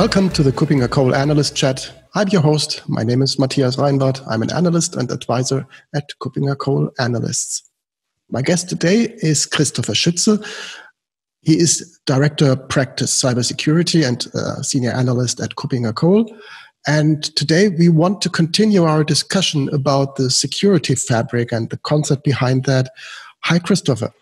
Welcome to the KuppingerCole Analyst Chat. I'm your host. My name is Matthias Reinwarth. I'm an analyst and advisor at KuppingerCole Analysts. My guest today is Christopher Schütze. He is Director Practice Cybersecurity and uh, Senior Analyst at KuppingerCole. And today we want to continue our discussion about the security fabric and the concept behind that. Hi, Christopher.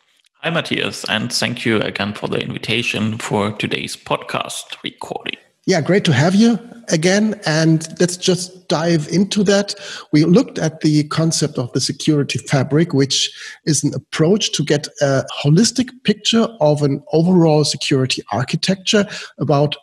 Hi, Matthias, and thank you again for the invitation for today's podcast recording. Yeah, great to have you again. And let's just dive into that. We looked at the concept of the security fabric, which is an approach to get a holistic picture of an overall security architecture about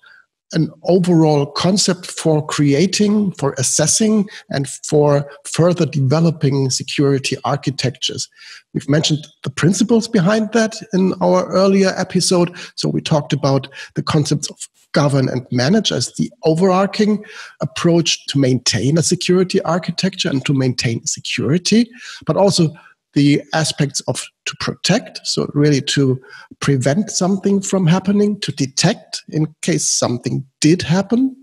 an overall concept for creating, for assessing, and for further developing security architectures. We've mentioned the principles behind that in our earlier episode. So we talked about the concepts of govern and manage as the overarching approach to maintain a security architecture and to maintain security, but also the aspects of to protect, so really to prevent something from happening, to detect in case something did happen,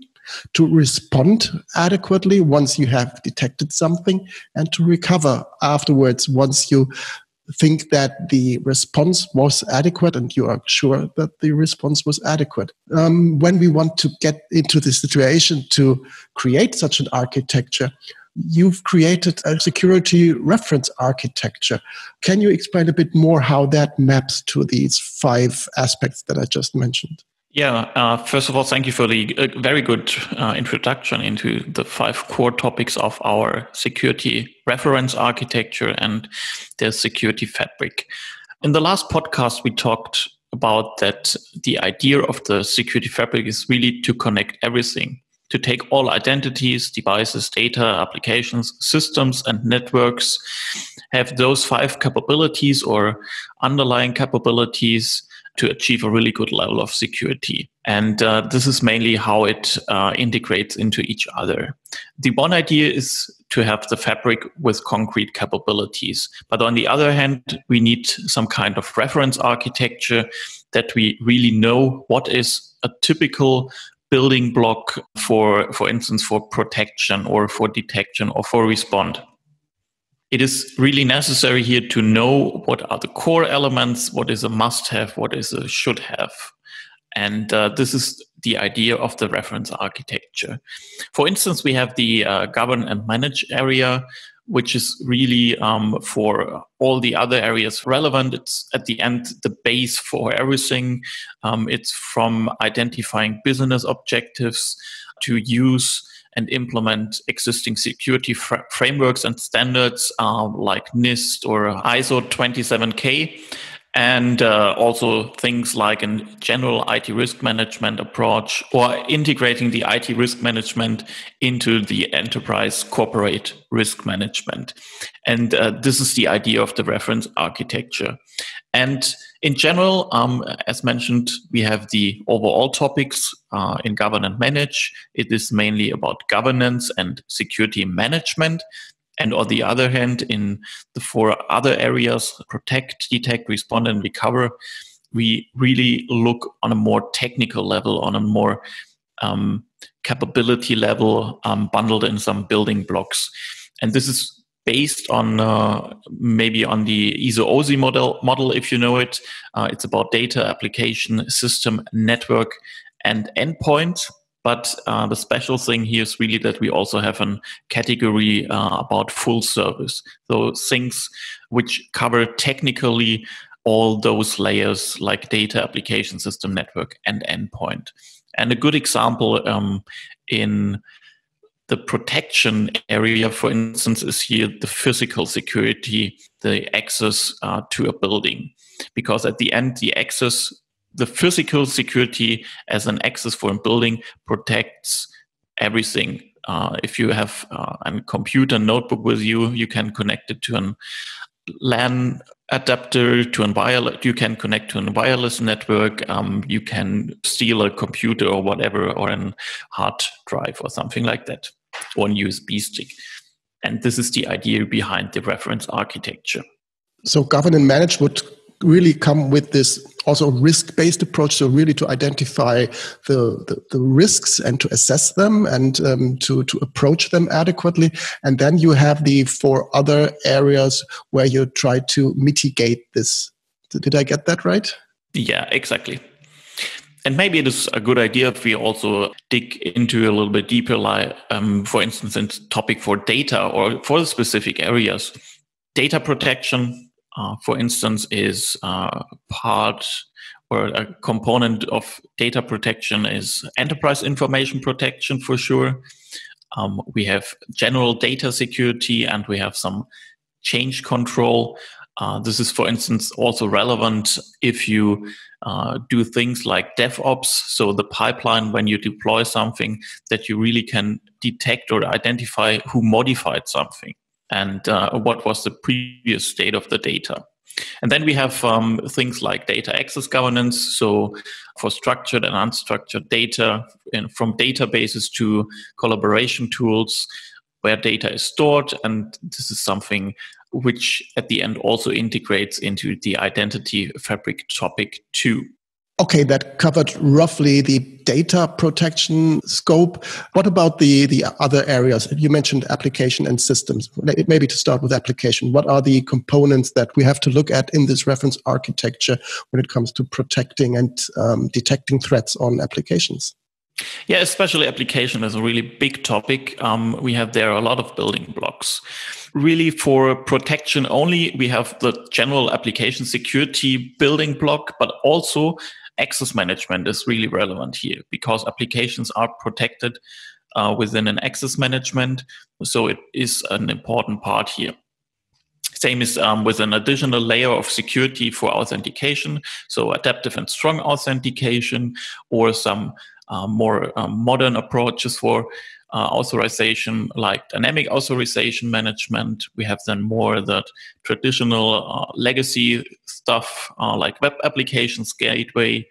to respond adequately once you have detected something, and to recover afterwards once you think that the response was adequate and you are sure that the response was adequate. Um, when we want to get into the situation to create such an architecture, you've created a security reference architecture. Can you explain a bit more how that maps to these five aspects that I just mentioned? Yeah, uh, first of all, thank you for the uh, very good uh, introduction into the five core topics of our security reference architecture and the security fabric. In the last podcast, we talked about that the idea of the security fabric is really to connect everything to take all identities, devices, data, applications, systems, and networks, have those five capabilities or underlying capabilities to achieve a really good level of security. And uh, this is mainly how it uh, integrates into each other. The one idea is to have the fabric with concrete capabilities. But on the other hand, we need some kind of reference architecture that we really know what is a typical building block for, for instance, for protection or for detection or for respond. It is really necessary here to know what are the core elements, what is a must have, what is a should have. And uh, this is the idea of the reference architecture. For instance, we have the uh, govern and manage area, which is really um, for all the other areas relevant. It's at the end the base for everything. Um, it's from identifying business objectives to use and implement existing security fr- frameworks and standards uh, like NIST or ISO 27K and uh, also things like a general IT risk management approach or integrating the IT risk management into the enterprise corporate risk management. And uh, this is the idea of the reference architecture. And in general, um, as mentioned, we have the overall topics uh, in govern and manage. It is mainly about governance and security management. And on the other hand, in the four other areas, protect, detect, respond, and recover, we really look on a more technical level, on a more um, capability level, um, bundled in some building blocks. And this is based on uh, maybe on the ISO OSI model, model, if you know it. Uh, it's about data, application, system, network, and endpoint. But uh, the special thing here is really that we also have a category uh, about full service. So things which cover technically all those layers like data, application system, network, and endpoint. And a good example um, in the protection area, for instance, is here the physical security, the access uh, to a building. Because at the end, the access the physical security as an access for a building protects everything. Uh, if you have uh, a computer notebook with you, you can connect it to an LAN adapter to a wireless. You can connect to a wireless network. Um, you can steal a computer or whatever, or a hard drive or something like that, or USB stick. And this is the idea behind the reference architecture. So govern and manage would really come with this also risk-based approach so really to identify the, the, the risks and to assess them and um, to, to approach them adequately. And then you have the four other areas where you try to mitigate this. Did i get that right? Yeah exactly. And maybe it is a good idea if we also dig into a little bit deeper, like, um, for instance, in topic for data or for the specific areas. Data protection, uh, for instance, is uh, part or a component of data protection is enterprise information protection for sure. Um, we have general data security and we have some change control. Uh, this is, for instance, also relevant if you uh, do things like DevOps, so the pipeline when you deploy something that you really can detect or identify who modified something and uh, what was the previous state of the data. And then we have um, things like data access governance. So for structured and unstructured data, and from databases to collaboration tools where data is stored. And this is something which at the end also integrates into the identity fabric topic too. Okay, that covered roughly the data protection scope. What about the, the other areas? You mentioned application and systems. Maybe to start with application, what are the components that we have to look at in this reference architecture when it comes to protecting and um, detecting threats on applications? Yeah, especially application is a really big topic. Um, we have there a lot of building blocks. Really, for protection only, we have the general application security building block, but also access management is really relevant here because applications are protected uh, within an access management. So it is an important part here. Same is um, with an additional layer of security for authentication, so adaptive and strong authentication, or some uh, more um, modern approaches for uh, authorization, like dynamic authorization management. We have then more that traditional uh, legacy stuff uh, like web applications gateway.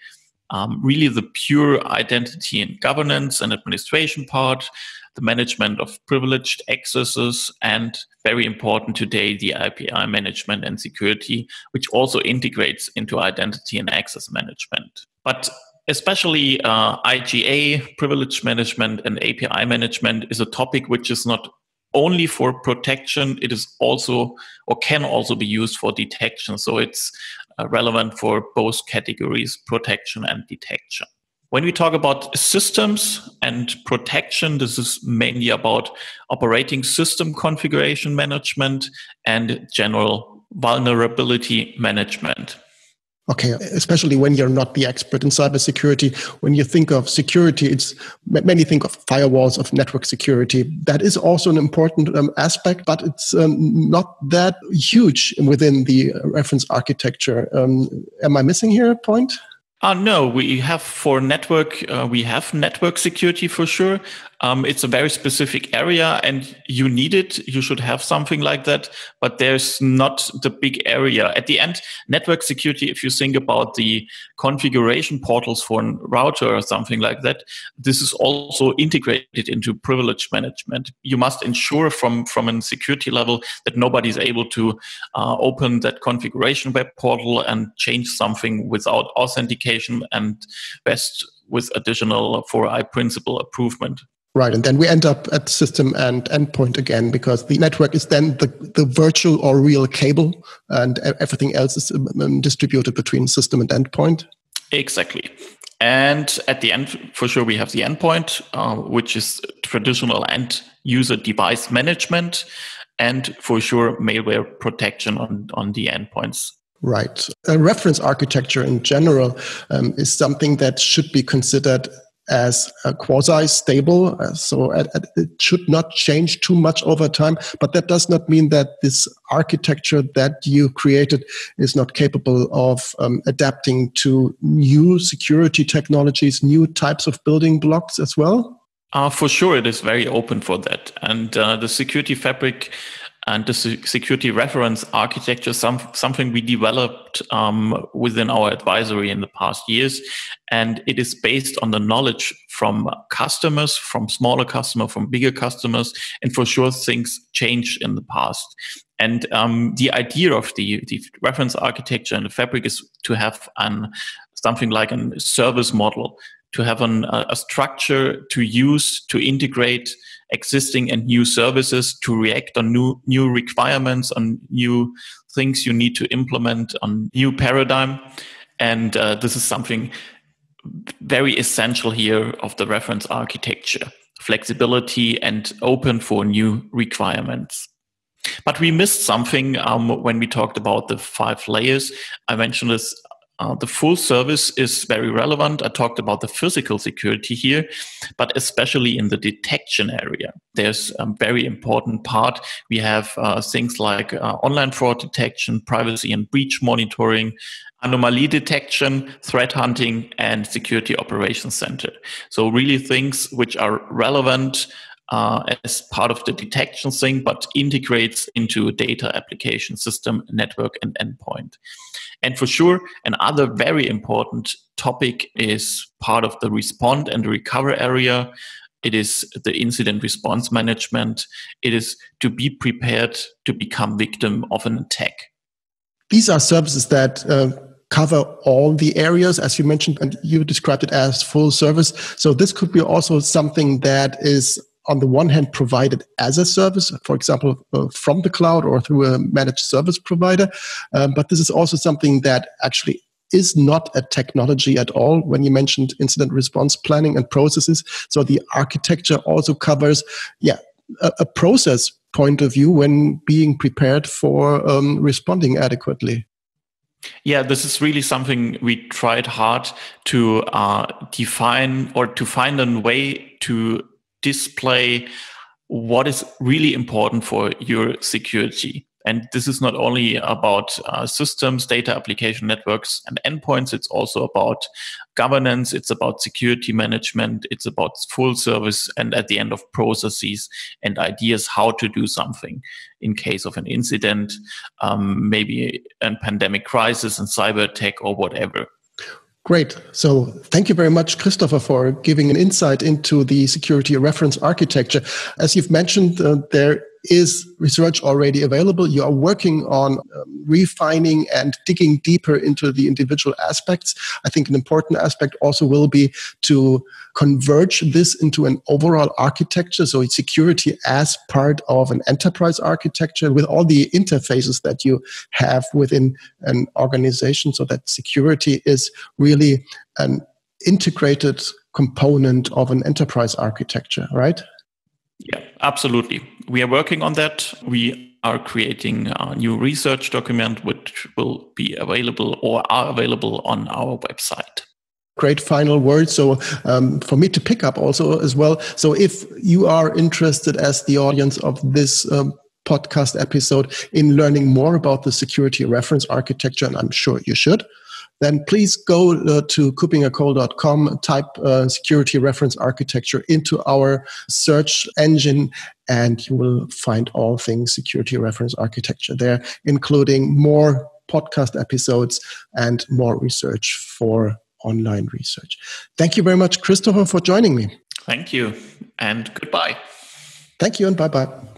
Um, really, the pure identity and governance and administration part, the management of privileged accesses, and very important today, the API management and security, which also integrates into identity and access management. But especially uh, IGA, privilege management, and API management is a topic which is not only for protection, it is also or can also be used for detection. So it's uh, relevant for both categories, protection and detection. When we talk about systems and protection, this is mainly about operating system configuration management and general vulnerability management. Okay, especially when you're not the expert in cybersecurity. When you think of security, it's many think of firewalls, of network security. That is also an important um, aspect, but it's um, not that huge within the reference architecture. Um, am I missing here a point? Uh, no, we have for network, uh, we have network security for sure. Um, it's a very specific area and you need it. You should have something like that, but there's not the big area. At the end, network security, if you think about the configuration portals for a router or something like that, this is also integrated into privilege management. You must ensure from, from a security level that nobody's able to uh, open that configuration web portal and change something without authentication and best with additional 4i principle approvement. Right, and then we end up at system and endpoint again because the network is then the, the virtual or real cable, and everything else is um, um, distributed between system and endpoint. Exactly. And at the end, for sure, we have the endpoint, uh, which is traditional end user device management, and for sure, malware protection on, on the endpoints. Right. A reference architecture in general um, is something that should be considered as quasi-stable, uh, so it should not change too much over time. But that does not mean that this architecture that you created is not capable of um, adapting to new security technologies, new types of building blocks as well. Uh, for sure, it is very open for that, and uh, the security fabric and the security reference architecture some, something we developed um, within our advisory in the past years. And it is based on the knowledge from customers from smaller customers from bigger customers and for sure things changed in the past. And um, the idea of the, the reference architecture and the fabric is to have an, something like a service model, to have an, a structure to use to integrate existing and new services, to react on new, new requirements, on new things you need to implement, on new paradigm. And uh, this is something very essential here of the reference architecture flexibility and open for new requirements. But we missed something um, when we talked about the five layers. I mentioned this. Uh, the full service is very relevant. I talked about the physical security here, but especially in the detection area, there's a very important part. We have uh, things like uh, online fraud detection, privacy and breach monitoring, anomaly detection, threat hunting, and security operations center. So really things which are relevant uh, as part of the detection thing, but integrates into data application system, network, and endpoint. And for sure, another very important topic is part of the respond and recover area. It is the incident response management. It is to be prepared to become victim of an attack. These are services that uh cover all the areas as you mentioned and you described it as full service so this could be also something that is on the one hand provided as a service for example uh, from the cloud or through a managed service provider um, but this is also something that actually is not a technology at all. When you mentioned incident response planning and processes so the architecture also covers yeah a, a process point of view when being prepared for um, responding adequately. Yeah, this is really something we tried hard to uh, define or to find a way to display what is really important for your security. And this is not only about uh, systems, data application networks, and endpoints. It's also about governance. It's about security management. It's about full service. And at the end of processes and ideas how to do something in case of an incident, um, maybe a pandemic crisis and cyber attack or whatever. Great. So thank you very much, Christopher, for giving an insight into the security reference architecture. As you've mentioned, uh, there is research already available. You are working on um, refining and digging deeper into the individual aspects. I think an important aspect also will be to converge this into an overall architecture. So security as part of an enterprise architecture with all the interfaces that you have within an organization so that security is really an integrated component of an enterprise architecture, right? Yeah, absolutely. We are working on that. We are creating a new research document which will be available or are available on our website great final word. So um, for me to pick up also as well. So if you are interested as the audience of this um, podcast episode in learning more about the security reference architecture and i'm sure you should then please go uh, to kuppingercole.com, type uh, security reference architecture into our search engine, and you will find all things security reference architecture there, including more podcast episodes and more research for online research. Thank you very much, Christopher, for joining me. Thank you, and goodbye. Thank you, and bye bye.